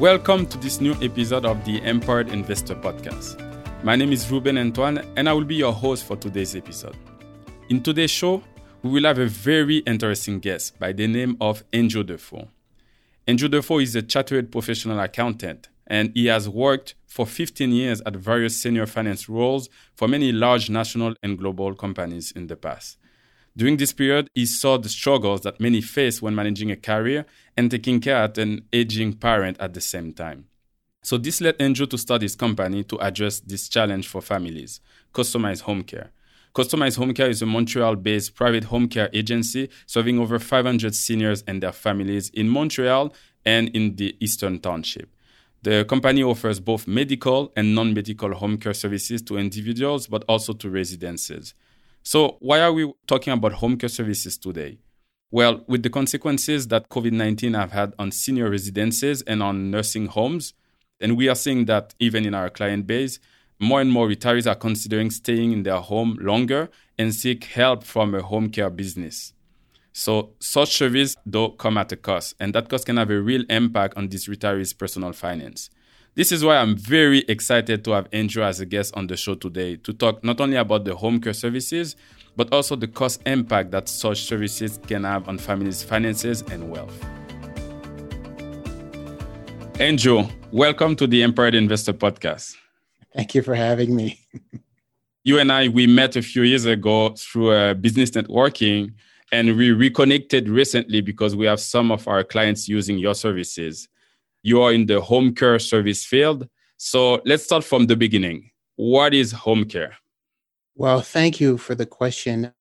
Welcome to this new episode of the Empowered Investor Podcast. My name is Ruben Antoine, and I will be your host for today's episode. In today's show, we will have a very interesting guest by the name of Andrew De Four. Andrew De Four is a chartered professional accountant, and he has worked for 15 years at various senior finance roles for many large national and global companies in the past. During this period, he saw the struggles that many face when managing a career and taking care of an aging parent at the same time. So this led Andrew to start his company to address this challenge for families, Customized Home Care. Customized Home Care is a Montreal-based private home care agency serving over 500 seniors and their families in Montreal and in the Eastern Township. The company offers both medical and non-medical home care services to individuals but also to residences. So, why are we talking about home care services today? Well, with the consequences that COVID 19 have had on senior residences and on nursing homes, and we are seeing that even in our client base, more and more retirees are considering staying in their home longer and seek help from a home care business. So, such service do come at a cost, and that cost can have a real impact on these retirees' personal finance. This is why I'm very excited to have Andrew as a guest on the show today to talk not only about the home care services, but also the cost impact that such services can have on families' finances and wealth. Andrew, welcome to the Empowered Investor Podcast. Thank you for having me. you and I, we met a few years ago through uh, business networking, and we reconnected recently because we have some of our clients using your services you are in the home care service field. So let's start from the beginning. What is home care? Well, thank you for the question.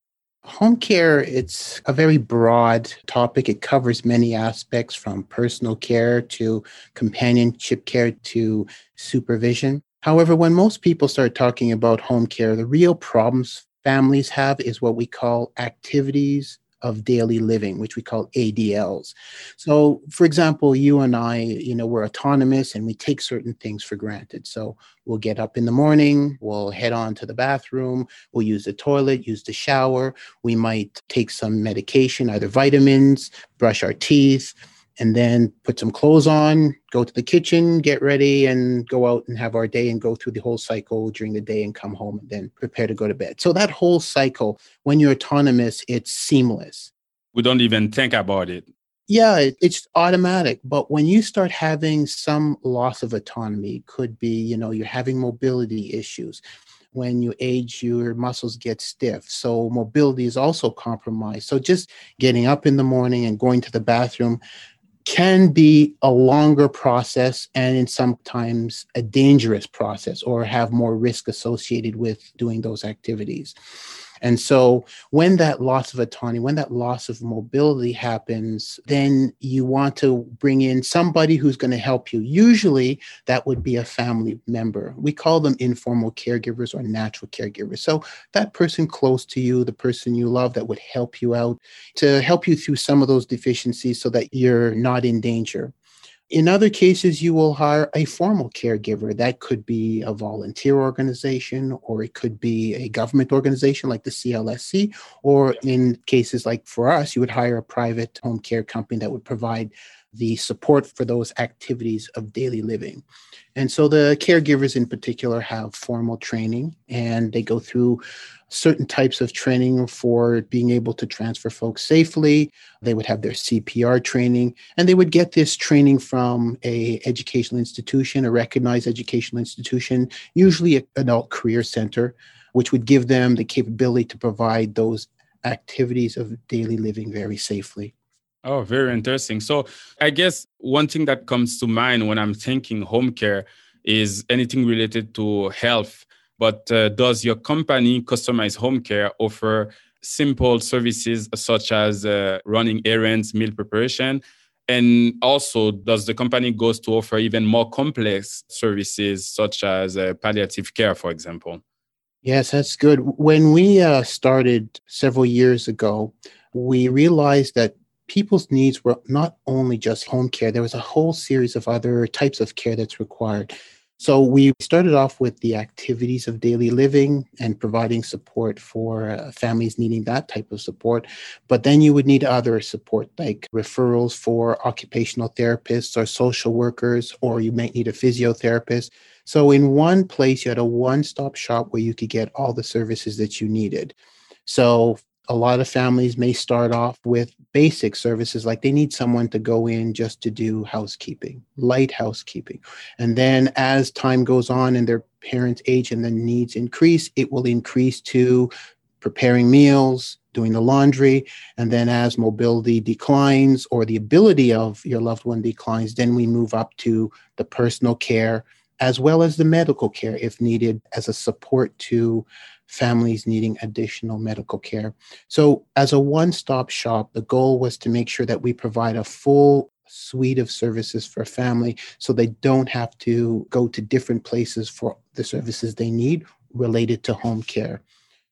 Home care, it's a very broad topic. It covers many aspects from personal care to companionship care to supervision. However, when most people start talking about home care, the real problems families have is what we call activities of daily living, which we call ADLs. So, for example, you and I, you know, we're autonomous and we take certain things for granted. So, we'll get up in the morning, we'll head on to the bathroom, we'll use the toilet, use the shower, we might take some medication, either vitamins, brush our teeth and then put some clothes on, go to the kitchen, get ready, and go out and have our day and go through the whole cycle during the day and come home and then prepare to go to bed. So that whole cycle, when you're autonomous, it's seamless. We don't even think about it. Yeah, it's automatic. But when you start having some loss of autonomy, could be, you know, you're having mobility issues when you age, your muscles get stiff. So mobility is also compromised. So just getting up in the morning and going to the bathroom can be a longer process and in sometimes a dangerous process or have more risk associated with doing those activities. And so when that loss of autonomy, when that loss of mobility happens, then you want to bring in somebody who's going to help you. Usually that would be a family member. We call them informal caregivers or natural caregivers. So that person close to you, the person you love that would help you out to help you through some of those deficiencies so that you're not in danger. In other cases, you will hire a formal caregiver. That could be a volunteer organization, or it could be a government organization like the CLSC, or in cases like for us, you would hire a private home care company that would provide the support for those activities of daily living. And so the caregivers in particular have formal training and they go through certain types of training for being able to transfer folks safely. They would have their CPR training and they would get this training from a educational institution, a recognized educational institution, usually an adult career center, which would give them the capability to provide those activities of daily living very safely. Oh, very interesting. So, I guess one thing that comes to mind when I'm thinking home care is anything related to health. But uh, does your company, Customized Home Care, offer simple services such as uh, running errands, meal preparation, and also does the company goes to offer even more complex services such as uh, palliative care, for example? Yes, that's good. When we uh, started several years ago, we realized that people's needs were not only just home care, there was a whole series of other types of care that's required. So we started off with the activities of daily living and providing support for uh, families needing that type of support. But then you would need other support like referrals for occupational therapists or social workers, or you might need a physiotherapist. So in one place, you had a one stop shop where you could get all the services that you needed. So a lot of families may start off with basic services like they need someone to go in just to do housekeeping, light housekeeping. And then as time goes on and their parents age and the needs increase, it will increase to preparing meals, doing the laundry. And then as mobility declines or the ability of your loved one declines, then we move up to the personal care as well as the medical care if needed as a support to families needing additional medical care. So, as a one stop shop, the goal was to make sure that we provide a full suite of services for a family so they don't have to go to different places for the services they need related to home care.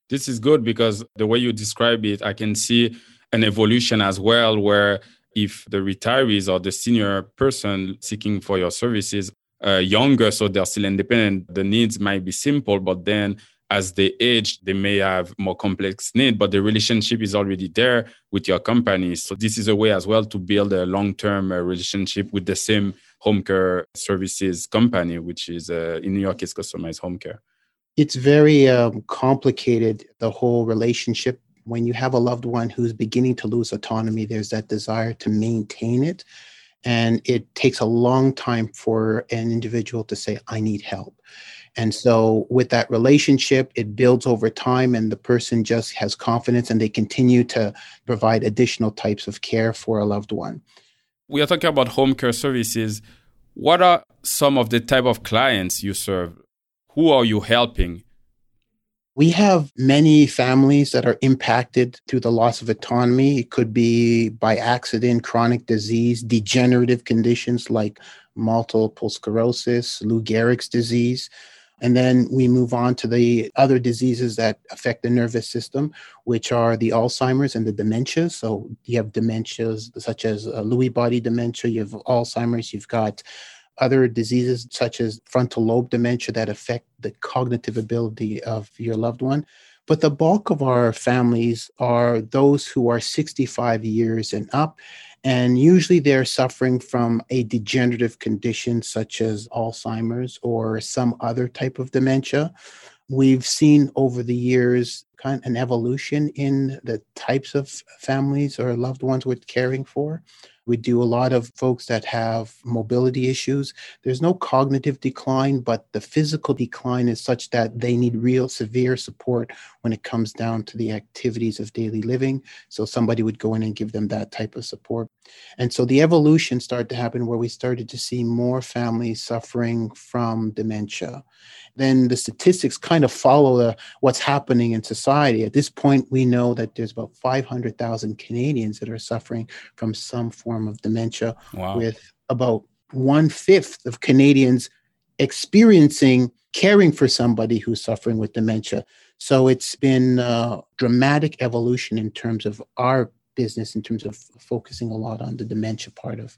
This is good because the way you describe it, I can see an evolution as well where if the retirees or the senior person seeking for your services uh, younger so they're still independent the needs might be simple but then as they age, they may have more complex need, but the relationship is already there with your company. So this is a way as well to build a long-term uh, relationship with the same home care services company, which is uh, in New York is customized home care. It's very um, complicated, the whole relationship. When you have a loved one who's beginning to lose autonomy, there's that desire to maintain it. And it takes a long time for an individual to say, I need help. And so, with that relationship, it builds over time, and the person just has confidence and they continue to provide additional types of care for a loved one. We are talking about home care services. What are some of the type of clients you serve? Who are you helping? We have many families that are impacted through the loss of autonomy. It could be by accident, chronic disease, degenerative conditions like multiple sclerosis, Lou Gehrig's disease. And then we move on to the other diseases that affect the nervous system, which are the Alzheimer's and the dementia. So you have dementias such as uh, Lewy body dementia, you have Alzheimer's, you've got other diseases such as frontal lobe dementia that affect the cognitive ability of your loved one. But the bulk of our families are those who are 65 years and up and usually they're suffering from a degenerative condition such as Alzheimer's or some other type of dementia. We've seen over the years kind of an evolution in the types of families or loved ones we're caring for. We do a lot of folks that have mobility issues. There's no cognitive decline, but the physical decline is such that they need real severe support when it comes down to the activities of daily living. So somebody would go in and give them that type of support. And so the evolution started to happen where we started to see more families suffering from dementia. Then the statistics kind of follow the, what's happening in society. At this point, we know that there's about 500,000 Canadians that are suffering from some form of dementia, wow. with about one fifth of Canadians experiencing caring for somebody who's suffering with dementia. So it's been a dramatic evolution in terms of our business, in terms of focusing a lot on the dementia part of,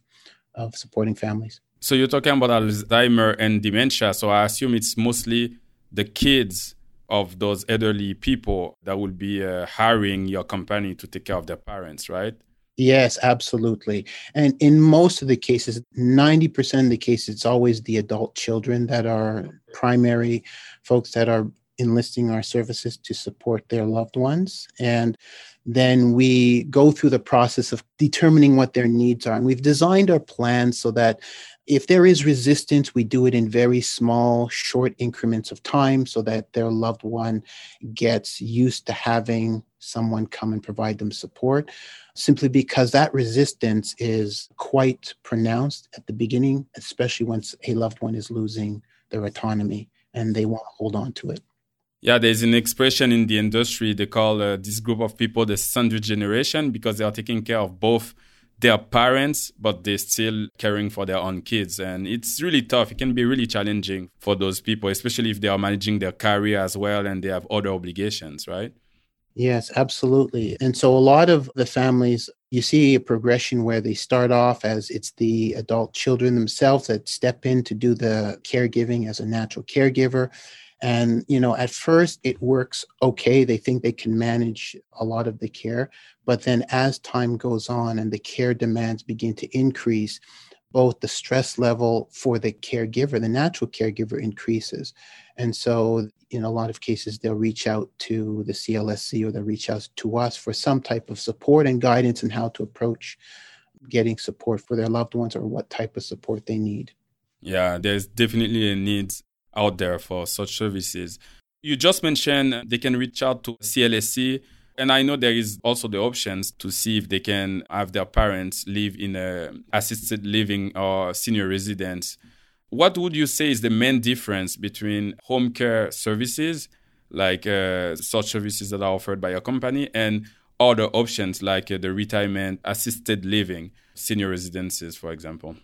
of supporting families. So you're talking about Alzheimer and dementia. So I assume it's mostly the kids of those elderly people that will be uh, hiring your company to take care of their parents, right? Yes, absolutely. And in most of the cases, 90% of the cases, it's always the adult children that are mm-hmm. primary folks that are enlisting our services to support their loved ones. And then we go through the process of determining what their needs are. And we've designed our plan so that if there is resistance, we do it in very small, short increments of time so that their loved one gets used to having someone come and provide them support, simply because that resistance is quite pronounced at the beginning, especially once a loved one is losing their autonomy and they want to hold on to it. Yeah, there's an expression in the industry. They call uh, this group of people the sandwich generation because they are taking care of both their parents, but they're still caring for their own kids. And it's really tough. It can be really challenging for those people, especially if they are managing their career as well and they have other obligations, right? Yes, absolutely. And so a lot of the families, you see a progression where they start off as it's the adult children themselves that step in to do the caregiving as a natural caregiver. And, you know, at first it works okay. They think they can manage a lot of the care. But then as time goes on and the care demands begin to increase, both the stress level for the caregiver, the natural caregiver increases. And so, in a lot of cases, they'll reach out to the CLSC or they'll reach out to us for some type of support and guidance in how to approach getting support for their loved ones or what type of support they need. Yeah, there's definitely a need out there for such services. You just mentioned they can reach out to CLSC, and I know there is also the options to see if they can have their parents live in a assisted living or senior residence. What would you say is the main difference between home care services, like uh, such services that are offered by your company, and other options like uh, the retirement assisted living senior residences, for example?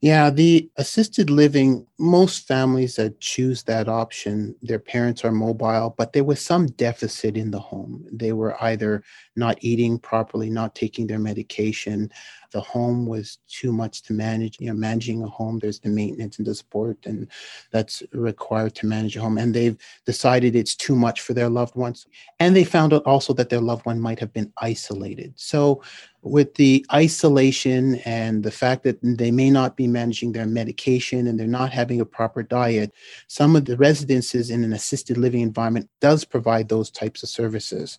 Yeah, the assisted living, most families that choose that option, their parents are mobile, but there was some deficit in the home. They were either not eating properly, not taking their medication. The home was too much to manage. You know, managing a home, there's the maintenance and the support, and that's required to manage a home. And they've decided it's too much for their loved ones. And they found out also that their loved one might have been isolated. So with the isolation and the fact that they may not be managing their medication and they're not having a proper diet, some of the residences in an assisted living environment does provide those types of services.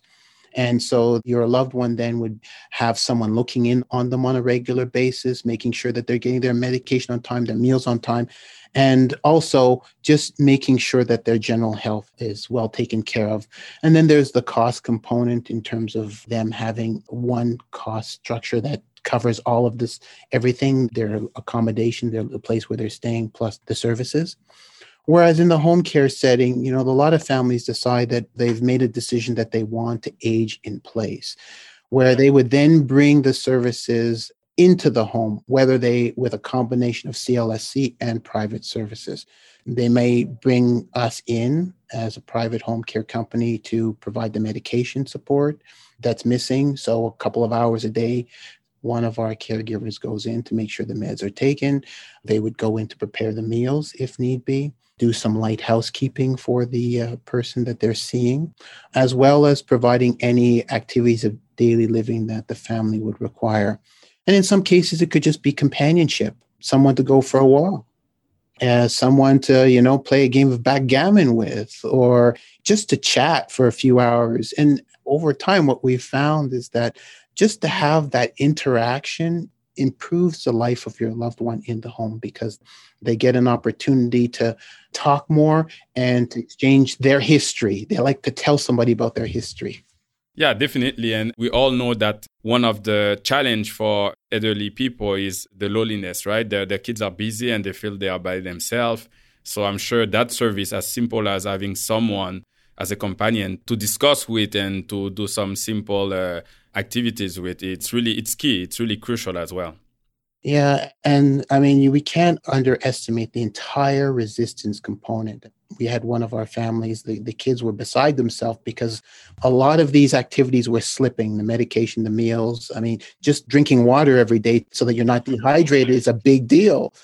And so your loved one then would have someone looking in on them on a regular basis, making sure that they're getting their medication on time, their meals on time, and also just making sure that their general health is well taken care of. And then there's the cost component in terms of them having one cost structure that covers all of this everything their accommodation their the place where they're staying plus the services whereas in the home care setting you know a lot of families decide that they've made a decision that they want to age in place where they would then bring the services into the home, whether they with a combination of CLSC and private services. They may bring us in as a private home care company to provide the medication support that's missing. So, a couple of hours a day, one of our caregivers goes in to make sure the meds are taken. They would go in to prepare the meals if need be, do some light housekeeping for the uh, person that they're seeing, as well as providing any activities of daily living that the family would require. And in some cases, it could just be companionship, someone to go for a walk, uh, someone to, you know, play a game of backgammon with, or just to chat for a few hours. And over time, what we've found is that just to have that interaction improves the life of your loved one in the home because they get an opportunity to talk more and to exchange their history. They like to tell somebody about their history. Yeah, definitely. And we all know that one of the challenge for elderly people is the loneliness, right? Their, their kids are busy and they feel they are by themselves. So I'm sure that service, as simple as having someone as a companion to discuss with and to do some simple uh, activities with, it's really it's key. It's really crucial as well. Yeah, and I mean, we can't underestimate the entire resistance component. We had one of our families, the, the kids were beside themselves because a lot of these activities were slipping the medication, the meals. I mean, just drinking water every day so that you're not dehydrated is a big deal.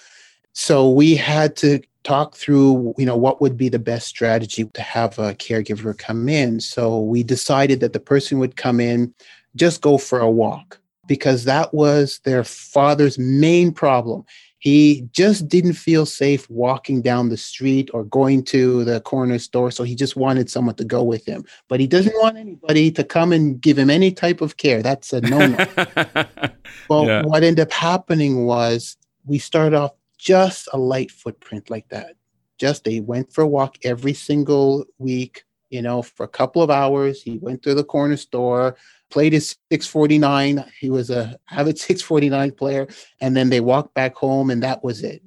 So we had to talk through, you know, what would be the best strategy to have a caregiver come in. So we decided that the person would come in, just go for a walk because that was their father's main problem. He just didn't feel safe walking down the street or going to the corner store. So he just wanted someone to go with him. But he doesn't want anybody to come and give him any type of care. That's a no no. well, yeah. what ended up happening was we started off just a light footprint like that. Just they went for a walk every single week, you know, for a couple of hours. He went to the corner store, played his 649. He was a avid 649 player. And then they walked back home, and that was it.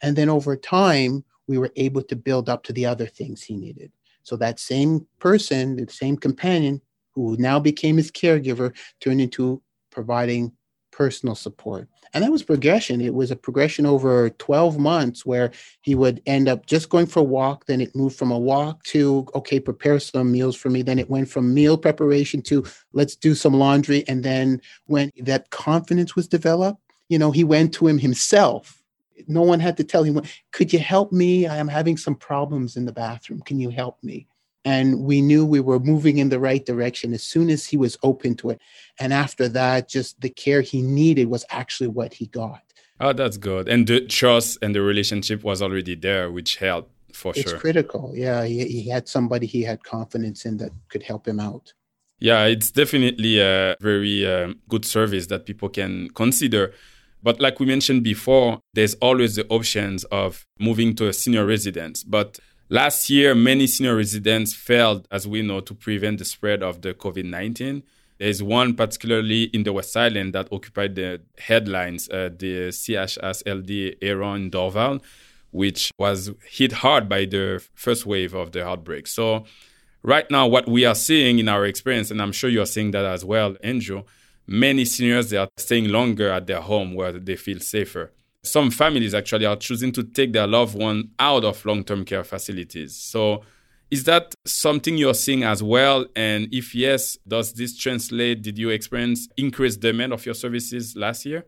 And then over time, we were able to build up to the other things he needed. So that same person, the same companion who now became his caregiver, turned into providing personal support. And that was progression. It was a progression over 12 months where he would end up just going for a walk. Then it moved from a walk to, okay, prepare some meals for me. Then it went from meal preparation to let's do some laundry. And then when that confidence was developed, you know, he went to him himself. No one had to tell him, could you help me? I am having some problems in the bathroom. Can you help me? And we knew we were moving in the right direction as soon as he was open to it. And after that just the care he needed was actually what he got. Oh that's good. And the trust and the relationship was already there which helped for it's sure. it's critical. Yeah he, he had somebody he had confidence in that could help him out. Yeah it's definitely a very um, good service that people can consider. But like we mentioned before there's always the options of moving to a senior residence. But Last year, many senior residents failed, as we know, to prevent the spread of the COVID 19. There's one particularly in the West Island that occupied the headlines, uh, the CHSLD Herron Dorval, which was hit hard by the first wave of the outbreak. So, right now, what we are seeing in our experience, and I'm sure you're seeing that as well, Andrew, many seniors they are staying longer at their home where they feel safer some families actually are choosing to take their loved one out of long term care facilities. So, is that something you're seeing as well? And if yes, does this translate? Did you experience increased demand of your services last year?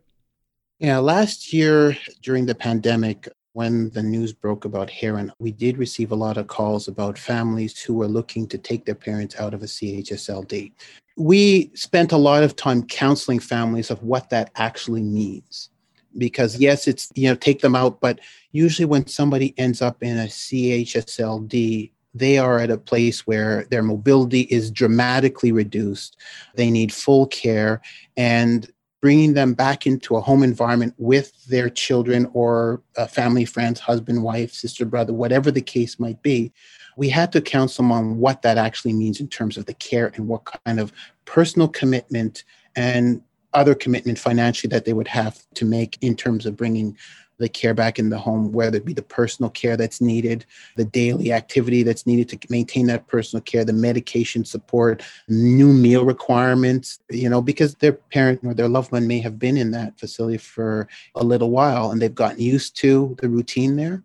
Yeah, last year during the pandemic, when the news broke about Herron, we did receive a lot of calls about families who were looking to take their parents out of a CHSLD. We spent a lot of time counseling families of what that actually means because yes it's you know take them out but usually when somebody ends up in a chsld they are at a place where their mobility is dramatically reduced. They need full care and bringing them back into a home environment with their children or family friends husband wife sister brother whatever the case might be we had to counsel them on what that actually means in terms of the care and what kind of personal commitment and other commitment financially that they would have to make in terms of bringing the care back in the home, whether it be the personal care that's needed, the daily activity that's needed to maintain that personal care, the medication support, new meal requirements, you know, because their parent or their loved one may have been in that facility for a little while and they've gotten used to the routine there.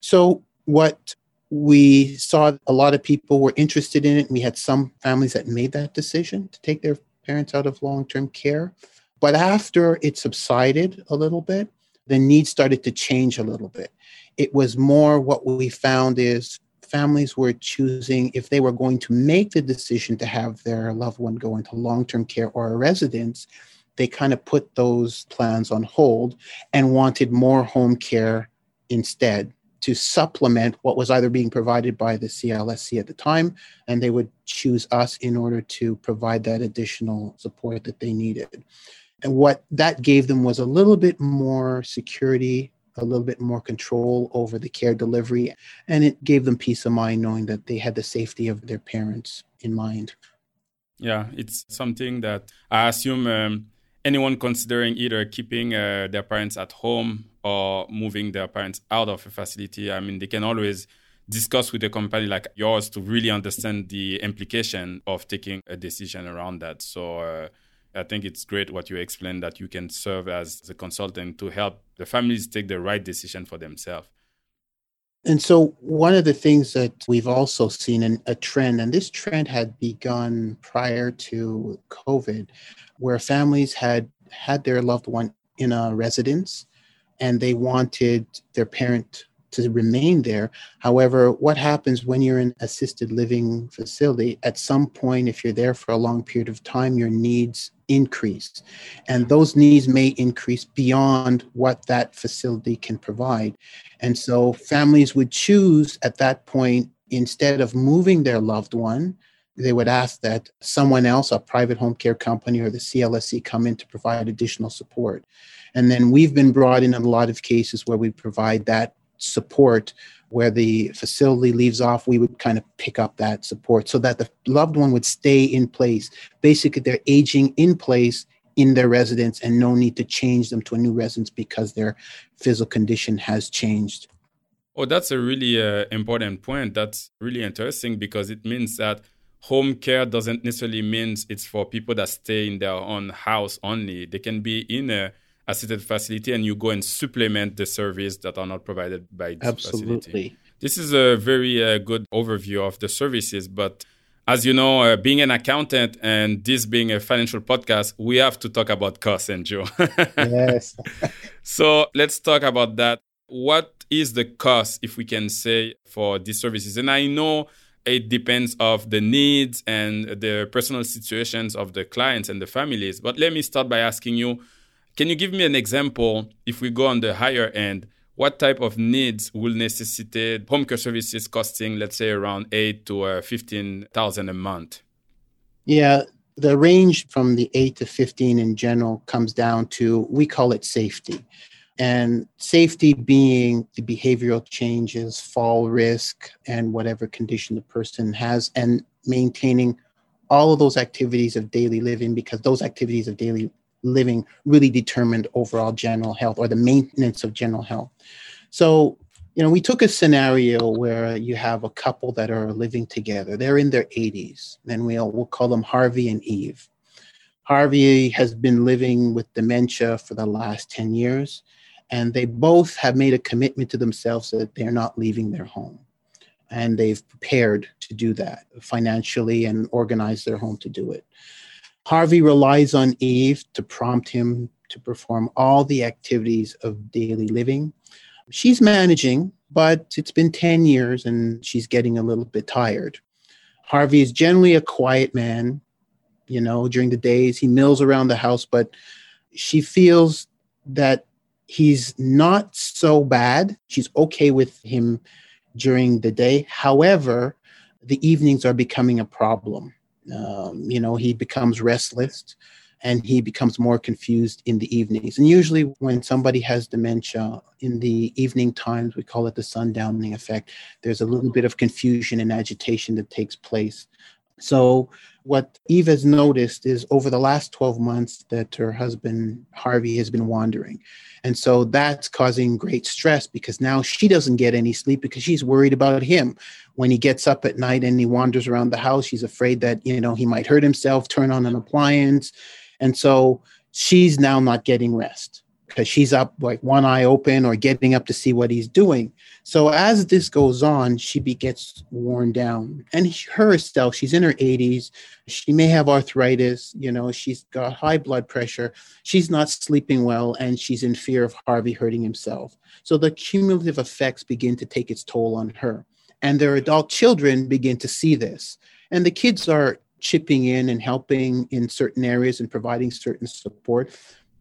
So, what we saw a lot of people were interested in it. We had some families that made that decision to take their parents out of long term care. But after it subsided a little bit, the need started to change a little bit. It was more what we found is families were choosing if they were going to make the decision to have their loved one go into long term care or a residence, they kind of put those plans on hold and wanted more home care instead to supplement what was either being provided by the CLSC at the time, and they would choose us in order to provide that additional support that they needed. And what that gave them was a little bit more security, a little bit more control over the care delivery, and it gave them peace of mind knowing that they had the safety of their parents in mind. Yeah, it's something that I assume um, anyone considering either keeping uh, their parents at home or moving their parents out of a facility, I mean, they can always discuss with a company like yours to really understand the implication of taking a decision around that. So uh, I think it's great what you explained that you can serve as a consultant to help the families take the right decision for themselves. And so, one of the things that we've also seen in a trend, and this trend had begun prior to COVID, where families had had their loved one in a residence and they wanted their parent to remain there. However, what happens when you're in assisted living facility? At some point, if you're there for a long period of time, your needs increase. And those needs may increase beyond what that facility can provide. And so families would choose at that point, instead of moving their loved one, they would ask that someone else, a private home care company or the CLSC, come in to provide additional support. And then we've been brought in in a lot of cases where we provide that support where the facility leaves off, we would kind of pick up that support so that the loved one would stay in place. Basically, they're aging in place in their residence and no need to change them to a new residence because their physical condition has changed. Oh, that's a really uh, important point. That's really interesting because it means that home care doesn't necessarily mean it's for people that stay in their own house only. They can be in a assisted facility and you go and supplement the services that are not provided by this Absolutely. facility. This is a very uh, good overview of the services, but as you know, uh, being an accountant and this being a financial podcast, we have to talk about costs, and Joe. yes. so let's talk about that. What is the cost, if we can say, for these services? And I know it depends of the needs and the personal situations of the clients and the families. But let me start by asking you, can you give me an example if we go on the higher end? What type of needs will necessitate home care services costing, let's say, around eight to uh, fifteen thousand a month? Yeah, the range from the eight to fifteen in general comes down to we call it safety and safety being the behavioral changes, fall risk, and whatever condition the person has, and maintaining all of those activities of daily living because those activities of daily living really determined overall general health or the maintenance of general health. So, you know, we took a scenario where you have a couple that are living together. They're in their 80s, and we'll, we'll call them Harvey and Eve. Harvey has been living with dementia for the last 10 years and they both have made a commitment to themselves that they're not leaving their home. And they've prepared to do that financially and organize their home to do it. Harvey relies on Eve to prompt him to perform all the activities of daily living. She's managing, but it's been 10 years and she's getting a little bit tired. Harvey is generally a quiet man, you know, during the days. He mills around the house, but she feels that he's not so bad. She's okay with him during the day. However, the evenings are becoming a problem. Um, you know, he becomes restless and he becomes more confused in the evenings. And usually, when somebody has dementia in the evening times, we call it the sundowning effect, there's a little bit of confusion and agitation that takes place. So, what Eve has noticed is over the last 12 months that her husband Harvey has been wandering. And so that's causing great stress because now she doesn't get any sleep because she's worried about him. When he gets up at night and he wanders around the house, she's afraid that, you know, he might hurt himself, turn on an appliance. And so she's now not getting rest because she's up like one eye open or getting up to see what he's doing. So as this goes on, she gets worn down. And herself, she's in her 80s. She may have arthritis. You know, she's got high blood pressure. She's not sleeping well, and she's in fear of Harvey hurting himself. So the cumulative effects begin to take its toll on her. And their adult children begin to see this. And the kids are chipping in and helping in certain areas and providing certain support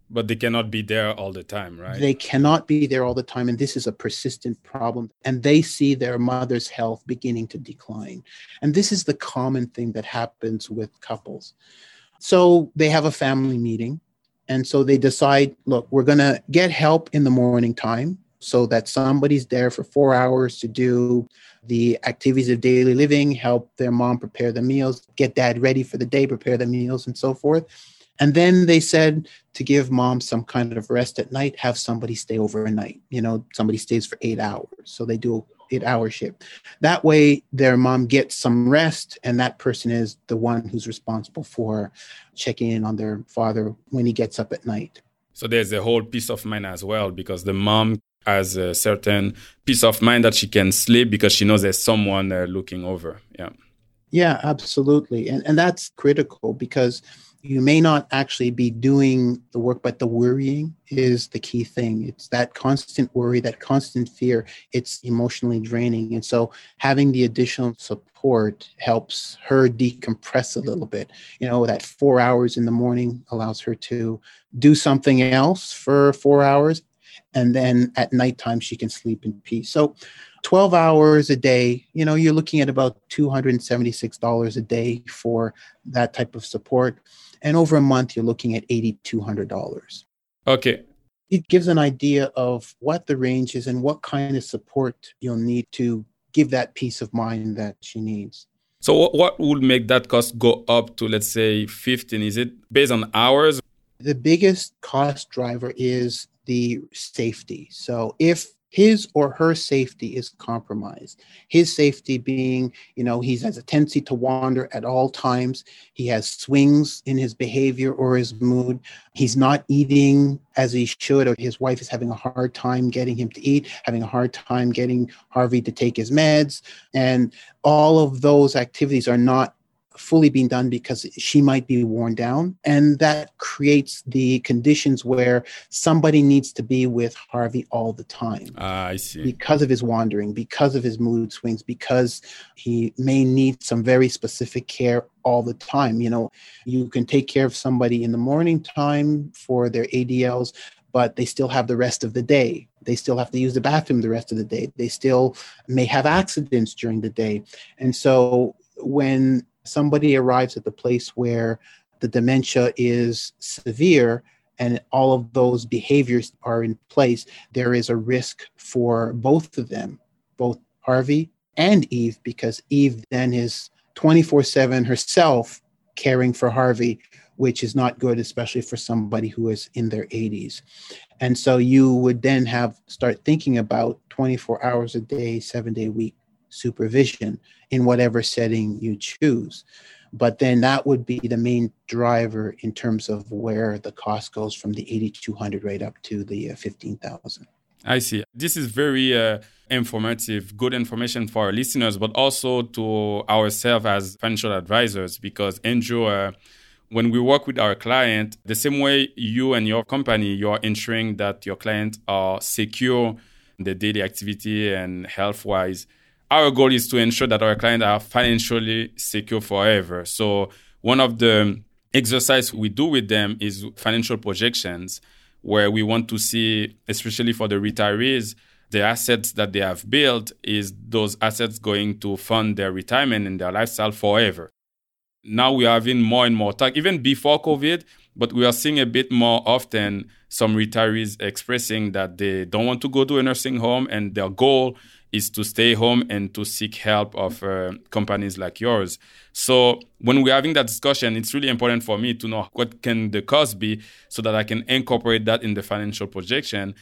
but they cannot be there all the time, right? They cannot be there all the time. And this is a persistent problem. And they see their mother's health beginning to decline. And this is the common thing that happens with couples. So they have a family meeting. And so they decide look, we're going to get help in the morning time so that somebody's there for four hours to do the activities of daily living, help their mom prepare the meals, get dad ready for the day, prepare the meals, and so forth and then they said to give mom some kind of rest at night, have somebody stay overnight. You know, somebody stays for eight hours. So they do eight hour shift. That way their mom gets some rest and that person is the one who's responsible for checking in on their father when he gets up at night. So there's a whole peace of mind as well because the mom has a certain peace of mind that she can sleep because she knows there's someone uh, looking over. Yeah. Yeah, absolutely. And and that's critical because you may not actually be doing the work, but the worrying is the key thing. It's that constant worry, that constant fear. It's emotionally draining. And so having the additional support helps her decompress a little bit. You know, that four hours in the morning allows her to do something else for four hours. And then at nighttime, she can sleep in peace. So 12 hours a day, you know, you're looking at about $276 a day for that type of support and over a month you're looking at $8200 okay. It gives an idea of what the range is and what kind of support you'll need to give that peace of mind that she needs. So what would make that cost go up to let's say 15 is it based on hours? The biggest cost driver is the safety. So if his or her safety is compromised. His safety being, you know, he has a tendency to wander at all times. He has swings in his behavior or his mood. He's not eating as he should, or his wife is having a hard time getting him to eat, having a hard time getting Harvey to take his meds. And all of those activities are not fully being done because she might be worn down. And that creates the conditions where somebody needs to be with Harvey all the time. Ah, I see. Because of his wandering, because of his mood swings, because he may need some very specific care all the time. You know, you can take care of somebody in the morning time for their ADLs, but they still have the rest of the day. They still have to use the bathroom the rest of the day. They still may have accidents during the day. And so when somebody arrives at the place where the dementia is severe and all of those behaviors are in place, there is a risk for both of them, both Harvey and Eve, because Eve then is 24 7 herself caring for Harvey, which is not good, especially for somebody who is in their 80s. And so you would then have start thinking about 24 hours a day, seven day week supervision in whatever setting you choose. But then that would be the main driver in terms of where the cost goes from the 8,200 right up to the uh, 15,000. I see. This is very uh, informative, good information for our listeners, but also to ourselves as financial advisors. Because Andrew, uh, when we work with our client, the same way you and your company, you are ensuring that your clients are secure in the daily activity and health wise our goal is to ensure that our clients are financially secure forever. So one of the exercise we do with them is financial projections where we want to see, especially for the retirees, the assets that they have built is those assets going to fund their retirement and their lifestyle forever. Now we are having more and more talk, even before COVID, but we are seeing a bit more often some retirees expressing that they don't want to go to a nursing home and their goal is to stay home and to seek help of uh, companies like yours. So when we're having that discussion, it's really important for me to know what can the cost be so that I can incorporate that in the financial projection.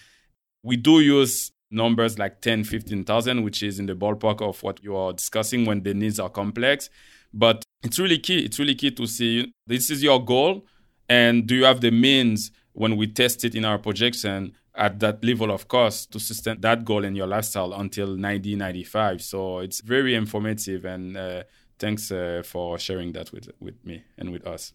We do use numbers like 10, 15,000, which is in the ballpark of what you are discussing when the needs are complex. But it's really key. It's really key to see this is your goal. And do you have the means when we test it in our projection at that level of cost to sustain that goal in your lifestyle until 1995. So it's very informative, and uh, thanks uh, for sharing that with with me and with us.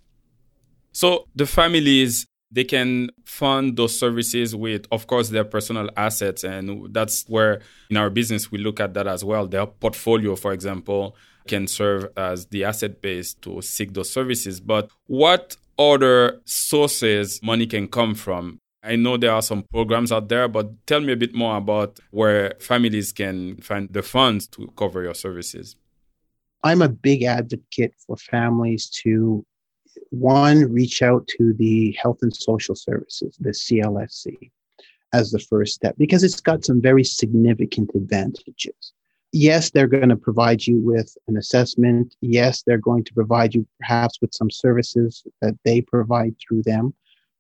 So the families they can fund those services with, of course, their personal assets, and that's where in our business we look at that as well. Their portfolio, for example, can serve as the asset base to seek those services. But what other sources money can come from I know there are some programs out there, but tell me a bit more about where families can find the funds to cover your services. I'm a big advocate for families to one reach out to the health and social services, the CLSC, as the first step because it's got some very significant advantages. Yes, they're going to provide you with an assessment. Yes, they're going to provide you perhaps with some services that they provide through them.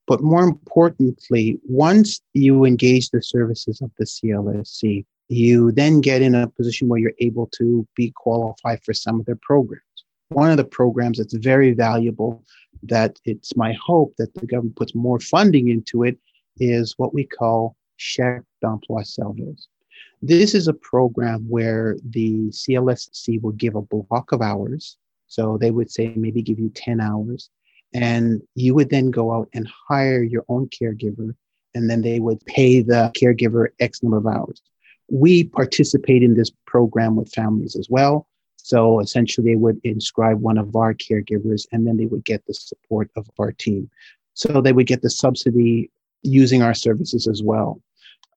But more importantly, once you engage the services of the CLSC, you then get in a position where you're able to be qualified for some of their programs. One of the programs that's very valuable, that it's my hope that the government puts more funding into it, is what we call Chèque d'emploi service. This is a program where the CLSC will give a block of hours. So they would say maybe give you 10 hours and you would then go out and hire your own caregiver, and then they would pay the caregiver X number of hours. We participate in this program with families as well. So essentially, they would inscribe one of our caregivers, and then they would get the support of our team. So they would get the subsidy using our services as well.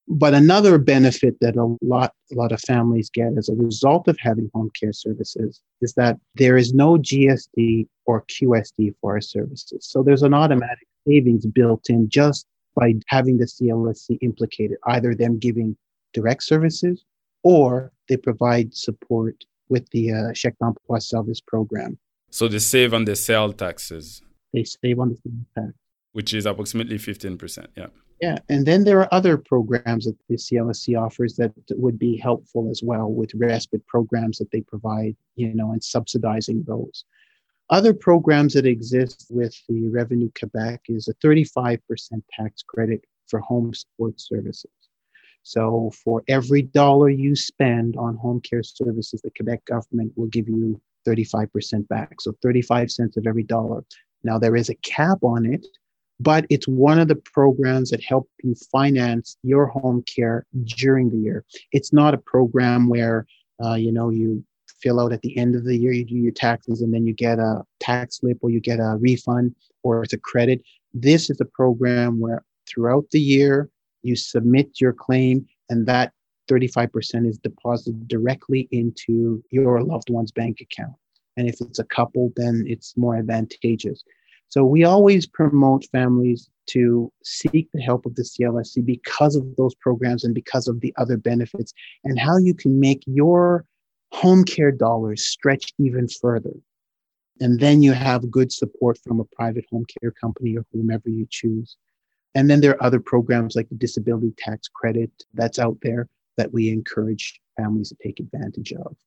But another benefit that a lot, a lot of families get as a result of having home care services is that there is no GST or QST for our services. So there's an automatic savings built in just by having the CLSC implicated, either them giving direct services or they provide support with the uh, Chèque d'emploi service program. So they save on the sale taxes. They save on the sale tax. Which is approximately 15%. Yeah. Yeah, and then there are other programs that the CLSC offers that would be helpful as well with respite programs that they provide, you know, and subsidizing those. Other programs that exist with the Revenue Quebec is a 35% tax credit for home support services. So for every dollar you spend on home care services, the Quebec government will give you 35% back. So 35 cents of every dollar. Now there is a cap on it, but it's one of the programs that help you finance your home care during the year. It's not a program where uh, you know you fill out at the end of the year, you do your taxes, and then you get a tax slip or you get a refund or it's a credit. This is a program where throughout the year you submit your claim, and that 35% is deposited directly into your loved one's bank account. And if it's a couple, then it's more advantageous. So we always promote families to seek the help of the CLSC because of those programs and because of the other benefits and how you can make your home care dollars stretch even further. And then you have good support from a private home care company or whomever you choose. And then there are other programs like the disability tax credit that's out there that we encourage families to take advantage of.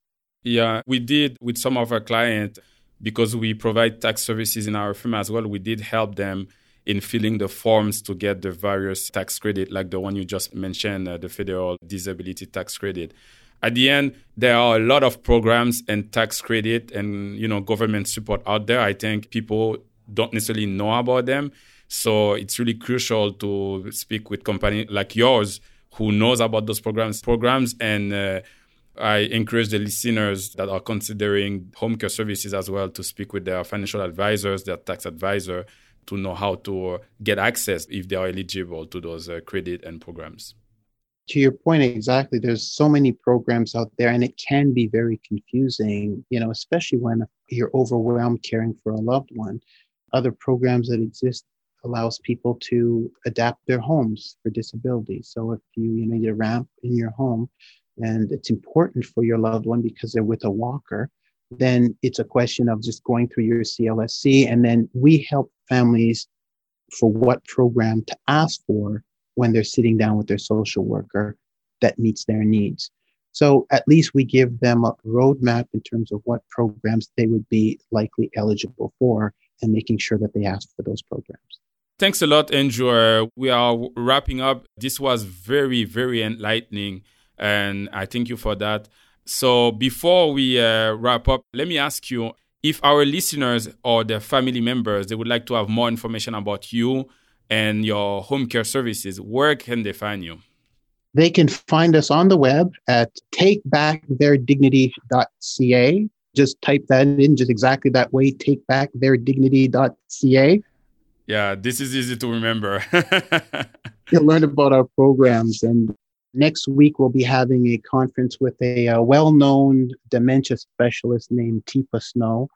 Yeah, we did with some of our clients because we provide tax services in our firm as well, we did help them in filling the forms to get the various tax credit, like the one you just mentioned, uh, the federal disability tax credit. At the end, there are a lot of programs and tax credit and you know government support out there. I think people don't necessarily know about them, so it's really crucial to speak with company like yours who knows about those programs, programs and. Uh, I encourage the listeners that are considering home care services as well to speak with their financial advisors, their tax advisor, to know how to get access if they are eligible to those uh, credit and programs. To your point, exactly. There's so many programs out there, and it can be very confusing, you know, especially when you're overwhelmed caring for a loved one. Other programs that exist allows people to adapt their homes for disability. So if you, you know, need a ramp in your home, and it's important for your loved one because they're with a walker, then it's a question of just going through your CLSC. And then we help families for what program to ask for when they're sitting down with their social worker that meets their needs. So at least we give them a roadmap in terms of what programs they would be likely eligible for and making sure that they ask for those programs. Thanks a lot, Andrew. Uh, we are wrapping up. This was very, very enlightening and I thank you for that. So before we uh, wrap up, let me ask you if our listeners or their family members they would like to have more information about you and your home care services, where can they find you? They can find us on the web at takebacktheirdignity.ca. Just type that in just exactly that way, takebacktheirdignity.ca. Yeah, this is easy to remember. You'll learn about our programs and Next week, we'll be having a conference with a, a uh, well known dementia specialist named Teepa Snow.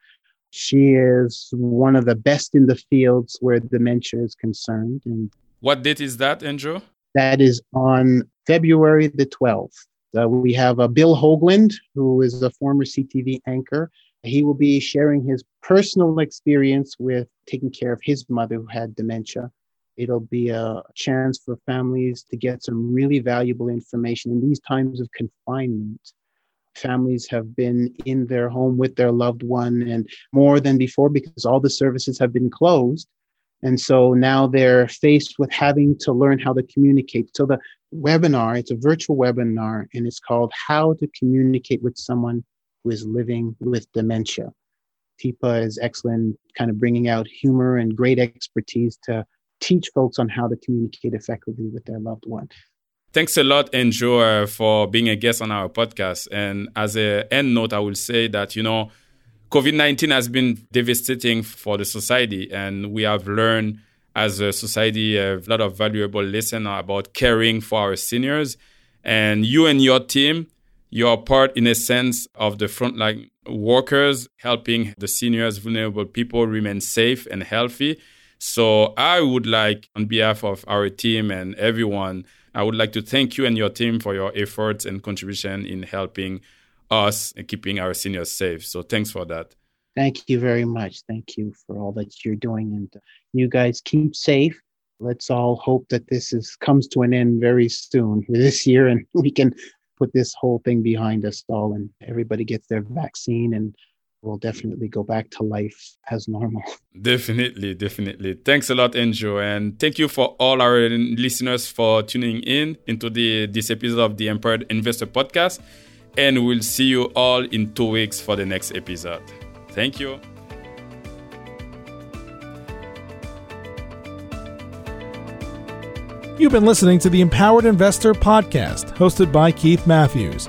She is one of the best in the fields where dementia is concerned. And what date is that, Andrew? That is on February the 12th. Uh, we have uh, Bill Haugland, who is a former CTV anchor. He will be sharing his personal experience with taking care of his mother who had dementia. It'll be a chance for families to get some really valuable information in these times of confinement. Families have been in their home with their loved one and more than before because all the services have been closed. And so now they're faced with having to learn how to communicate. So the webinar, it's a virtual webinar, and it's called How to Communicate with Someone Who is Living with Dementia. Teepa is excellent, kind of bringing out humor and great expertise to teach folks on how to communicate effectively with their loved one. Thanks a lot, Andrew, for being a guest on our podcast. And as an end note, I will say that, you know, COVID 19 has been devastating for the society, and we have learned as a society a lot of valuable lessons about caring for our seniors. And you and your team, you are part, in a sense, of the frontline workers helping the seniors, vulnerable people remain safe and healthy. So I would like, on behalf of our team and everyone, I would like to thank you and your team for your efforts and contribution in helping us and keeping our seniors safe. So thanks for that. Thank you very much. Thank you for all that you're doing. And you guys keep safe let's all hope that this is comes to an end very soon this year and we can put this whole thing behind us all and everybody gets their vaccine and we'll definitely go back to life as normal. Definitely, definitely. Thanks a lot, Andrew, and thank you for all our listeners for tuning in into the this episode of the Empowered Investor Podcast. And we'll see you all in two weeks for the next episode. Thank you. You've been listening to the Empowered Investor Podcast, hosted by Keith Matthews.